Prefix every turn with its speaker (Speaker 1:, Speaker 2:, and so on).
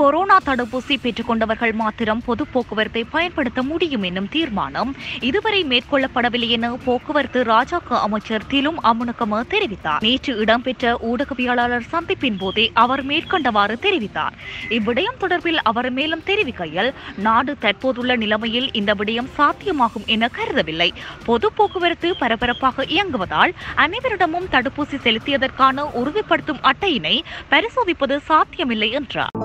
Speaker 1: Corona தடுப்பூசி பெற்றுக் கொண்டவர்கள் மாத்திரம் பொது போக்குவரத்தை பயன்படுத்த முடியும் என்னும் தீர்மானம் இதுவரை மேற்கொள்ளப்படவில்லை என போக்குவரத்து ராஜாக்க அமைச்சர் திலும் அமுனுக்கம தெரிவித்தார். நேற்று இடம்பெற்ற ஊடகவியலாளர் சந்திப்பின் போதே அவர் மேற்கண்டவாறு தெரிவித்தார். இவ்விடயம் தொடர்பில் அவர் மேலும் தெரிவிக்கையில் நாடு தற்போதுள்ள நிலைமையில் இந்த விடயம் சாத்தியமாகும் என கருதவில்லை. பொது போக்குவரத்து பரபரப்பாக இயங்குவதால் அனைவரிடமும் தடுப்பூசி செலுத்தியதற்கான உறுதிப்படுத்தும் அட்டையினை பரிசோதிப்பது சாத்தியமில்லை என்றார்.